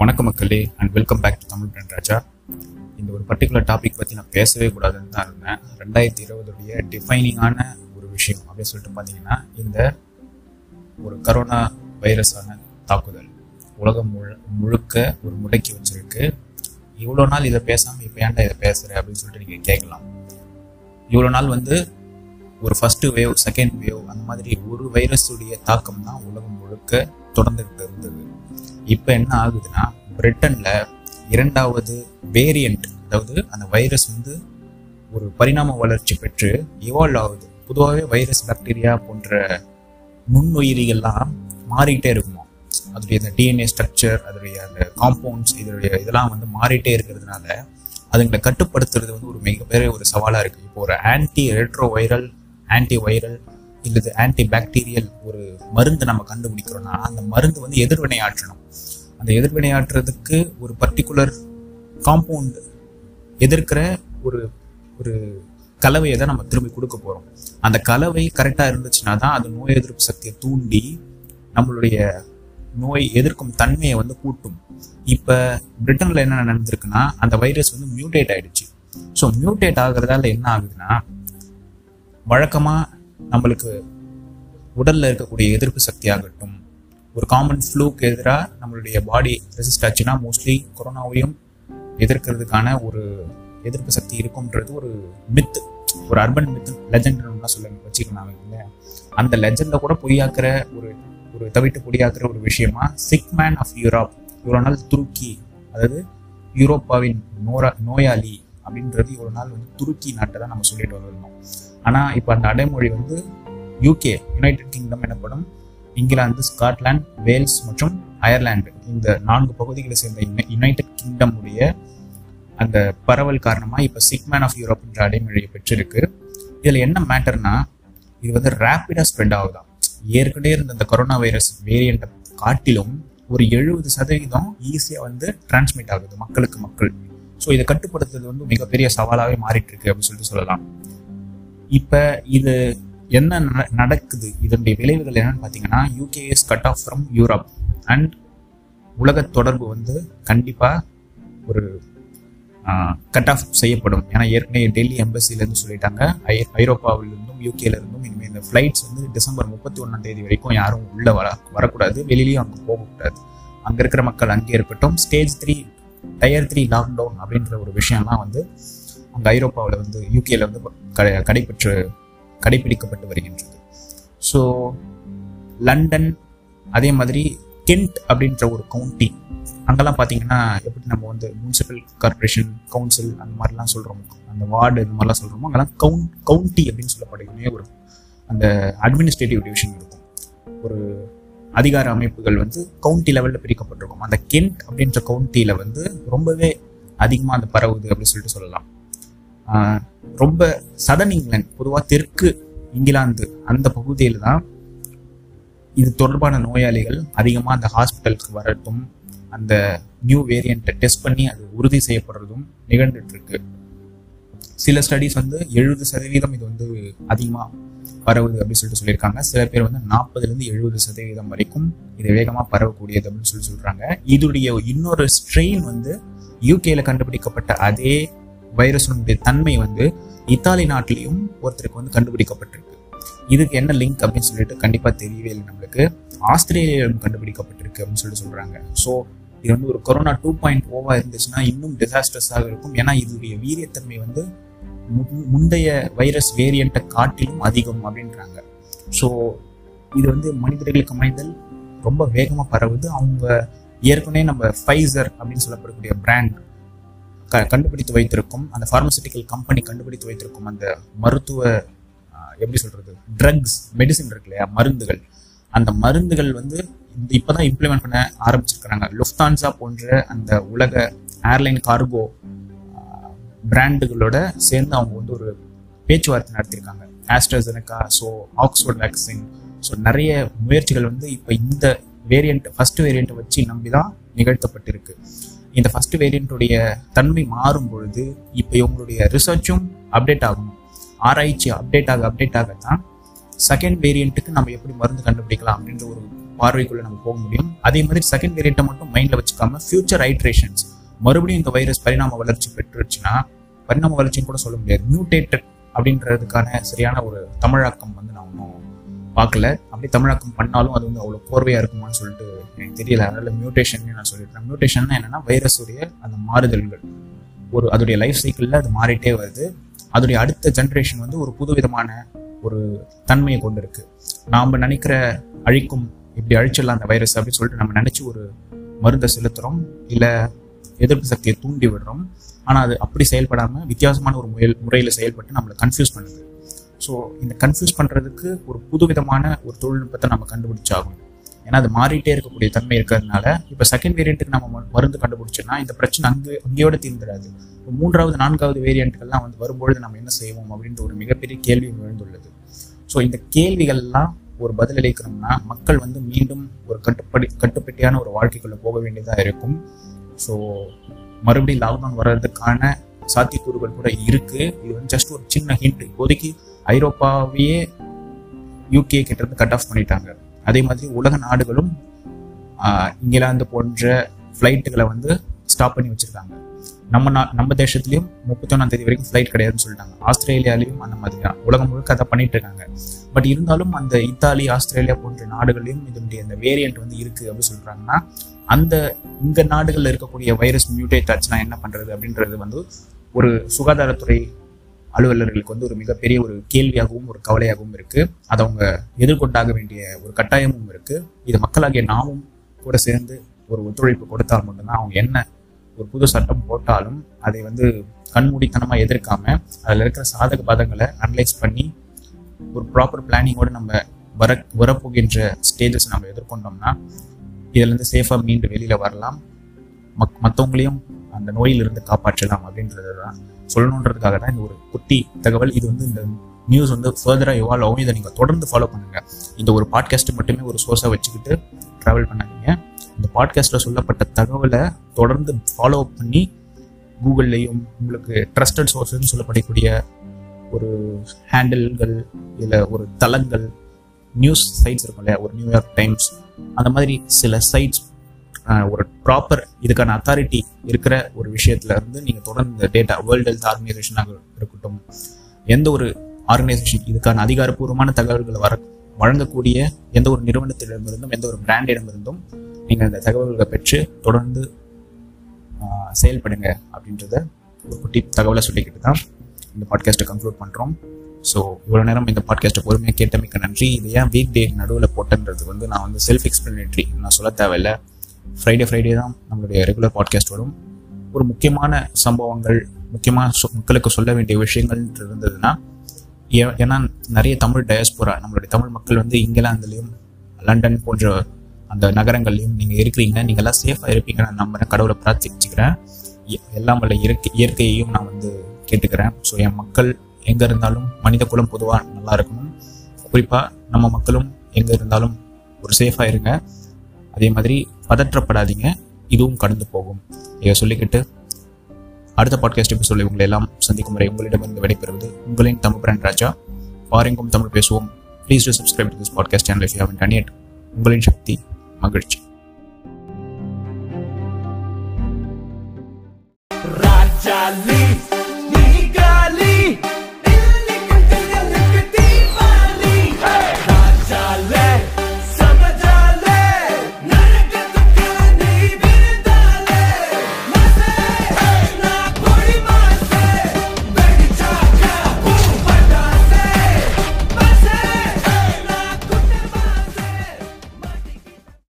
வணக்கம் மக்களே and welcome back to Tamil brand Raja. இந்த ஒரு பர்டிகுலர் டாபிக் பற்றி நான் பேசவே கூடாதுன்னு தான் இருந்தேன். ரெண்டாயிரத்தி இருபதுடைய டிஃபைனிங்கான ஒரு விஷயம் அப்படின்னு சொல்லிட்டு பார்த்தீங்கன்னா இந்த ஒரு கரோனா வைரஸான தாக்குதல். உலகம் முழு முழுக்க ஒரு முடக்கி வச்சிருக்கு. இவ்வளோ நாள் இதை பேசாமல் இப்போ ஏன்டா இதை பேசுகிற அப்படின்னு சொல்லிட்டு நீங்கள் கேட்கலாம். இவ்வளோ நாள் வந்து ஒரு ஃபஸ்ட்டு வேவ் செகண்ட் வேவ் அந்த மாதிரி ஒரு வைரஸுடைய தாக்கம் தான் உலகம் முழுக்க தொடர்ந்துகிட்டு இருந்தது. இப்போ என்ன ஆகுதுன்னா பிரிட்டனில் இரண்டாவது வேரியண்ட் அதாவது அந்த வைரஸ் வந்து ஒரு பரிணாம வளர்ச்சி பெற்று இவால்வ் ஆகுது. பொதுவாகவே வைரஸ் பாக்டீரியா போன்ற நுண்ணுயிரிகள்லாம் மாறிக்கிட்டே இருக்குமா? அதோடைய அந்த டிஎன்ஏ ஸ்ட்ரக்சர் அதோடைய அந்த காம்பவுண்ட்ஸ் இதோடைய இதெல்லாம் வந்து மாறிட்டே இருக்கிறதுனால அதுங்களை கட்டுப்படுத்துறது வந்து ஒரு மிகப்பெரிய ஒரு சவாலாக இருக்குது இப்போ ஒரு anti retro viral anti viral இல்லது ஆன்டி பாக்டீரியல் ஒரு மருந்து நம்ம கண்டுபிடிக்கிறோம்னா அந்த மருந்து வந்து எதிர்வினை ஆற்றணும். அந்த எதிர்வினை ஆற்றுறதுக்கு ஒரு பர்டிகுலர் காம்பவுண்ட் எதிர்க்கிற ஒரு ஒரு கலவையை தான் நம்ம திரும்பி கொடுக்க போகிறோம் அந்த கலவை கரெக்டாக இருந்துச்சுன்னா தான் அது நோய் எதிர்ப்பு சக்தியை தூண்டி நம்மளுடைய நோய் எதிர்க்கும் தன்மையை வந்து கூட்டும். இப்போ பிரிட்டனில் என்ன நடந்திருக்குன்னா அந்த வைரஸ் வந்து மியூட்டேட் ஆயிடுச்சு. ஸோ மியூட்டேட் ஆகுறதால என்ன ஆகுதுன்னா வழக்கமாக நம்மளுக்கு உடலில் இருக்கக்கூடிய எதிர்ப்பு சக்தியாகட்டும் ஒரு காமன் ஃப்ளூக்கு எதிராக நம்மளுடைய பாடி ரெசிஸ்ட் ஆச்சுன்னா மோஸ்ட்லி கொரோனாவையும் எதிர்க்கிறதுக்கான ஒரு எதிர்ப்பு சக்தி இருக்கும்ன்றது ஒரு மித்து ஒரு அர்பன் மித் லெஜெண்ட்லாம் சொல்ல வச்சுக்கலாம் இல்லை அந்த லெஜண்டை கூட பொய்யாக்குற ஒரு ஒரு தவிட்டு பொடியாக்குற ஒரு விஷயமா சிக் மேன் ஆஃப் யூரோப் இவ்வளோ நாள் துருக்கி அதாவது யூரோப்பாவின் நோரா நோயாளி அப்படின்றது இவ்வளோ நாள் வந்து துருக்கி நாட்டை தான் நம்ம சொல்லிட்டு வந்திருந்தோம். ஆனால் இப்போ அந்த அடைமொழி வந்து யூகே யுனைடெட் கிங்டம் எனப்படும் இங்கிலாந்து ஸ்காட்லாண்ட் வேல்ஸ் மற்றும் அயர்லாந்து இந்த நான்கு பகுதிகளை சேர்ந்த யுனைடெட் கிங்டம் உடைய அந்த பரவல் காரணமாக இப்போ சிக்மேன் ஆஃப் யூரோப் என்ற அடைமொழியை பெற்றிருக்கு. இதில் என்ன மேட்டர்னா இது வந்து ரேப்பிடாக ஸ்ப்ரெட் ஆகுதான் ஏற்கனவே இருந்த அந்த கொரோனா வைரஸ் வேரியண்ட்டை காட்டிலும் ஒரு எழுபது சதவீதம் ஈஸியாக வந்து டிரான்ஸ்மிட் ஆகுது மக்களுக்கு மக்கள். ஸோ இதை கட்டுப்படுத்துறது வந்து மிகப்பெரிய சவாலாகவே மாறிட்டு இருக்கு அப்படின்னு சொல்லிட்டு சொல்லலாம். இப்போ இது என்ன நடக்குது? இதனுடைய விளைவுகள் என்னன்னு பார்த்தீங்கன்னா UK is cut off from Europe and உலக தொடர்பு வந்து கண்டிப்பாக ஒரு கட் ஆஃப் செய்யப்படும். ஏன்னா ஏற்கனவே டெல்லி எம்பசிலேருந்து சொல்லிட்டாங்க. ஐ ஐரோப்பாவிலிருந்தும் யூகேலேருந்தும் இனிமேல் இந்த ஃப்ளைட்ஸ் வந்து டிசம்பர் முப்பத்தி ஒன்றாம் தேதி வரைக்கும் யாரும் உள்ளே வர வரக்கூடாது. வெளியிலையும் அங்கே போகக்கூடாது. அங்கே இருக்கிற மக்கள் அங்கே இருக்கட்டும். Stage three tier three lockdown அப்படின்ற ஒரு விஷயம்லாம் வந்து அங்கே ஐரோப்பாவில் வந்து யூகேல வந்து கடை கடைபெற்று கடைபிடிக்கப்பட்டு வருகின்றது. ஸோ லண்டன் அதே மாதிரி கென்ட் அப்படின்ற ஒரு கவுண்டி அங்கெல்லாம் பார்த்தீங்கன்னா எப்படி நம்ம வந்து முனிசிபல் கார்பரேஷன் கவுன்சில் அந்த மாதிரிலாம் சொல்கிறோம் அந்த வார்டு இந்த மாதிரிலாம் சொல்கிறோமோ அங்கெல்லாம் கவுன் கவுண்டி அப்படின்னு சொல்லப்படுகிற ஒரு அந்த அட்மினிஸ்ட்ரேட்டிவ் டிவிஷன் இருக்கும். ஒரு அதிகார அமைப்புகள் வந்து கவுண்டி லெவலில் பிரிக்கப்பட்டிருக்கும். அந்த கென்ட் அப்படின்ற கவுண்டியில் வந்து ரொம்பவே அதிகமாக அந்த பரவுது அப்படின்னு சொல்லிட்டு சொல்லலாம். ரொம்ப சதன் இங்கிலாந்து பொதுவாக தெற்கு இங்கிலாந்து அந்த பகுதியில் தான் இது தொடர்பான நோயாளிகள் அதிகமாக அந்த ஹாஸ்பிட்டலுக்கு வரட்டும் அந்த நியூ வேரியண்ட்டை டெஸ்ட் பண்ணி அது உறுதி செய்யப்படுறதும் நிகழ்ந்துட்டுருக்கு. சில ஸ்டடீஸ் வந்து எழுபது சதவீதம் இது வந்து அதிகமாக பரவுது அப்படின்னு சொல்லிட்டு சொல்லியிருக்காங்க. சில பேர் வந்து நாற்பதுலேருந்து எழுபது சதவீதம் வரைக்கும் இது வேகமாக பரவக்கூடியது அப்படின்னு சொல்லி சொல்கிறாங்க இதுடைய இன்னொரு ஸ்ட்ரெயின் வந்து யூகேல கண்டுபிடிக்கப்பட்ட அதே வைரஸினுடைய தன்மை வந்து இத்தாலி நாட்டிலையும் ஒருத்தருக்கு வந்து கண்டுபிடிக்கப்பட்டிருக்கு. இதுக்கு என்ன லிங்க் அப்படின்னு சொல்லிட்டு கண்டிப்பாக தெரியவே இல்லை நம்மளுக்கு. ஆஸ்திரேலியாவிலும் கண்டுபிடிக்கப்பட்டிருக்கு அப்படின்னு சொல்லிட்டு சொல்கிறாங்க ஸோ இது வந்து ஒரு கொரோனா டூ பாயிண்ட் ஓவா இருந்துச்சுன்னா இன்னும் டிசாஸ்டர்ஸாக இருக்கும். ஏன்னா இதோடைய வீரியத்தன்மை வந்து முன்- முந்தைய வைரஸ் வேரியண்ட்டை காட்டிலும் அதிகம் அப்படின்றாங்க. ஸோ இது வந்து மனிதர்களுக்கு மனிதல் ரொம்ப வேகமாக பரவுது. அவங்க ஏற்கனவே நம்ம ஃபைசர் அப்படின்னு சொல்லப்படக்கூடிய பிராண்ட் க கண்டுபிடித்து வைத்திருக்கும் அந்த ஃபார்மசூட்டிக்கல் கம்பெனி கண்டுபிடித்து வைத்திருக்கும் அந்த மருத்துவ எப்படி சொல்கிறது ட்ரக்ஸ் மெடிசின் இருக்கு இல்லையா மருந்துகள். அந்த மருந்துகள் வந்து இந்த இப்பதான் இம்ப்ளிமெண்ட் பண்ண ஆரம்பிச்சிருக்கிறாங்க. லுஃப்தான்சா போன்ற அந்த உலக ஏர்லைன் கார்கோ பிராண்டுகளோட சேர்ந்து அவங்க வந்து ஒரு பேச்சுவார்த்தை நடத்தியிருக்காங்க. AstraZeneca so Oxford vaccine so நிறைய முயற்சிகள் வந்து இப்போ இந்த வேரியண்ட் ஃபர்ஸ்ட் வேரியண்ட்டை வச்சு நம்பி தான் நிகழ்த்தப்பட்டிருக்கு. இந்த ஃபர்ஸ்ட் வேரியண்ட்டுடைய தன்மை மாறும் பொழுது இப்போ இவங்களுடைய ரிசர்ச்சும் அப்டேட் ஆகும். ஆராய்ச்சி அப்டேட் ஆக அப்டேட் ஆக தான் செகண்ட் வேரியண்ட்டுக்கு நம்ம எப்படி மருந்து கண்டுபிடிக்கலாம் அப்படின்ற ஒரு பார்வைக்குள்ளே நம்ம போக முடியும். அதே மாதிரி செகண்ட் வேரியண்ட்டை மட்டும் மைண்டில் வச்சுக்காம ஃபியூச்சர் ஹைட்ரேஷன்ஸ் மறுபடியும் இந்த வைரஸ் பரிணாம வளர்ச்சி பெற்றுருச்சுன்னா பரிணாம வளர்ச்சின்னு கூட சொல்ல முடியாது. மியூட்டேட்டட் அப்படின்றதுக்கான சரியான ஒரு தமிழாக்கம் வந்து நான் ஒன்றும் பார்க்கல. அப்படி தமிழாக்கம் பண்ணாலும் அது வந்து அவ்வளோ கோர்வையாக இருக்குமான்னு சொல்லிட்டு எனக்கு தெரியல. அதனால மியூட்டேஷன் நான் சொல்லிடுறேன். மியூட்டேஷன் என்னன்னா வைரஸுடைய அந்த மாறுதல்கள். ஒரு அதோடைய லைஃப் சைக்கிளில் அது மாறிட்டே வருது. அதோடைய அடுத்த ஜென்ரேஷன் வந்து ஒரு புது விதமான ஒரு தன்மையை கொண்டு இருக்கு நாம் நினைக்கிற அழிக்கும் இப்படி அழிச்சிடலாம் அந்த வைரஸ் அப்படின்னு சொல்லிட்டு நம்ம நினைச்சு ஒரு மருந்தை செலுத்துகிறோம் இல்லை எதிர்ப்பு சக்தியை தூண்டி விடுறோம். ஆனால் அது அப்படி செயல்படாமல் வித்தியாசமான ஒரு முயல் முறையில் செயல்பட்டு நம்மளை கன்ஃபியூஸ் பண்ணுது. ஸோ இந்த கன்ஃபியூஸ் பண்ணுறதுக்கு ஒரு புதுவிதமான ஒரு தொழில்நுட்பத்தை நம்ம கண்டுபிடிச்சாகும் ஏன்னா அது மாறிட்டே இருக்கக்கூடிய தன்மை இருக்கிறதுனால இப்போ செகண்ட் வேரியண்ட்டுக்கு நம்ம ம- மருந்து கண்டுபிடிச்சோன்னா இந்த பிரச்சனை அங்கே அங்கேயோட தீர்ந்துடாது இப்போ மூன்றாவது நான்காவது வேரியண்ட்கள்லாம் வந்து வரும்பொழுது நம்ம என்ன செய்வோம் அப்படின்ற ஒரு மிகப்பெரிய கேள்வி எழுந்துள்ளது ஸோ இந்த கேள்விகள்லாம் ஒரு பதிலளிக்கணும்னா மக்கள் வந்து மீண்டும் ஒரு கட்டுப்படி கட்டுப்பட்டியான ஒரு வாழ்க்கைக்குள்ள போக வேண்டியதாக இருக்கும். ஸோ மறுபடியும் லாக்டவுன் வர்றதுக்கான சாத்தியக்கூறுகள் கூட இருக்குது இது வந்து ஜஸ்ட் ஒரு சின்ன ஹிண்ட் இப்போதைக்கு ஐரோப்பாவையே யூகே கிட்ட இருந்து கட் ஆஃப் பண்ணிட்டாங்க. அதே மாதிரி உலக நாடுகளும் இங்கிலாந்து போன்ற ஃப்ளைட்டுகளை வந்து ஸ்டாப் பண்ணி வச்சிருக்காங்க. நம்ம நா நம்ம தேசத்துலேயும் முப்பத்தொன்னாம் தேதி வரைக்கும் ஃப்ளைட் கிடையாதுன்னு சொல்லிட்டாங்க. ஆஸ்திரேலியாலையும் அந்த மாதிரி தான். உலகம் முழுக்க அதை பண்ணிட்டு இருக்காங்க. பட் இருந்தாலும் அந்த இத்தாலி ஆஸ்திரேலியா போன்ற நாடுகளையும் இதனுடைய அந்த வேரியன்ட் வந்து இருக்கு அப்படின்னு சொல்றாங்கன்னா அந்த இந்த நாடுகளில் இருக்கக்கூடிய வைரஸ் மியூட்டேட் ஆச்சுன்னா என்ன பண்றது அப்படின்றது வந்து ஒரு சுகாதாரத்துறை அலுவலர்களுக்கு வந்து ஒரு மிகப்பெரிய ஒரு கேள்வியாகவும் ஒரு கவலையாகவும் இருக்குது அதை அவங்க எதிர்கொண்டாக வேண்டிய ஒரு கட்டாயமும் இருக்குது இது மக்களாகிய நாமும் கூட சேர்ந்து ஒரு ஒத்துழைப்பு கொடுத்தால் மட்டும்தான் அவங்க என்ன ஒரு புது சட்டம் போட்டாலும் அதை வந்து கண்மூடித்தனமாக எதிர்க்காம அதில் இருக்கிற சாதக பாதங்களை அனலைஸ் பண்ணி ஒரு ப்ராப்பர் பிளானிங்கோடு நம்ம வர வரப்போகின்ற ஸ்டேஜஸ் நம்ம எதிர்கொண்டோம்னா இதுலேருந்து சேஃபாக மீண்டு வெளியில் வரலாம். மக் மற்றவங்களையும் அந்த நோயிலிருந்து காப்பாற்றலாம் அப்படின்றது தான் சொல்லணுன்றதுக்காக தான் இந்த ஒரு குட்டி தகவல். இது வந்து இந்த நியூஸ் வந்து ஃபர்தராக இவால்வ் ஆகும். இதை நீங்கள் தொடர்ந்து ஃபாலோ பண்ணுங்கள் இந்த ஒரு பாட்காஸ்ட் மட்டுமே ஒரு சோர்ஸாக வச்சுக்கிட்டு ட்ராவல் பண்ணாதீங்க. இந்த பாட்காஸ்ட்டில் சொல்லப்பட்ட தகவலை தொடர்ந்து ஃபாலோ பண்ணி கூகுள்லேயும் உங்களுக்கு ட்ரஸ்டட் சோர்ஸஸ்ன்னு சொல்லப்படக்கூடிய ஒரு ஹேண்டில்கள் இல்லை ஒரு தளங்கள் நியூஸ் சைட்ஸ் இருக்கும் இல்லையா? ஒரு நியூயார்க் டைம்ஸ் அந்த மாதிரி சில சைட்ஸ் ஒரு ப்ராப்பர் இதுக்கான அத்தாரிட்டி இருக்கிற ஒரு விஷயத்துல இருந்து நீங்கள் தொடர்ந்து டேட்டா வேர்ல்டு ஹெல்த் ஆர்கனைசேஷனாக இருக்கட்டும் எந்த ஒரு ஆர்கனைசேஷன் இதுக்கான அதிகாரப்பூர்வமான தகவல்களை வர வழங்கக்கூடிய எந்த ஒரு நிறுவனத்திடமிருந்தும் எந்த ஒரு பிராண்டிடமிருந்தும் நீங்கள் இந்த தகவல்களை பெற்று தொடர்ந்து செயல்படுங்க அப்படின்றத ஒரு குட்டி தகவலை சொல்லிக்கிட்டு தான் இந்த பாட்காஸ்ட்டை கன்க்ளூட் பண்ணுறோம் ஸோ இவ்வளோ நேரம் இந்த பாட்காஸ்ட்டை பொறுமையாக கேட்டமைக்க நன்றி. இது ஏன் வீக் டே நடுவில் போட்டன்றது வந்து நான் வந்து செல்ஃப் எக்ஸ்பிளனேட்ரி நான் சொல்ல தேவையில்லை. ஃப்ரைடே ஃப்ரைடே தான் நம்மளுடைய ரெகுலர் பாட்காஸ்ட் வரும். ஒரு முக்கியமான சம்பவங்கள் முக்கியமாக மக்களுக்கு சொல்ல வேண்டிய விஷயங்கள் இருந்ததுன்னா ஏன்னா நிறைய தமிழ் டயஸ்போரா நம்மளுடைய தமிழ் மக்கள் வந்து இங்கிலாந்துலேயும் லண்டன் போன்ற அந்த நகரங்கள்லையும் நீங்கள் இருக்கிறீங்க நீங்கள் எல்லாம் சேஃபாக இருப்பீங்க நான் நம்புகிறேன் கடவுளை பிரார்த்திச்சுக்கிறேன். எ- எல்லாம் வல்ல இயற்கை இயற்கையையும் நான் வந்து கேட்டுக்கிறேன். ஸோ என் மக்கள் எங்கே இருந்தாலும் மனித குலம் பொதுவாக நல்லா இருக்கணும். குறிப்பாக நம்ம மக்களும் எங்கே இருந்தாலும் ஒரு சேஃபாக இருங்க. அதே மாதிரி பதற்றப்படாதீங்க. இதுவும் கடந்து போகும். இதை சொல்லிக்கிட்டு அடுத்த பாட்காஸ்ட் சொல்லி உங்களை எல்லாம் சந்திக்கும் வரை உங்களிடமிருந்து விடைபெறுவது உங்களின் தமிழ் பிராண்ட் ராஜா. பாருங்கும் தமிழ் பேசுவோம். Please do subscribe to this podcast channel if you haven't உங்களின் சக்தி மகிழ்ச்சி. ராஜா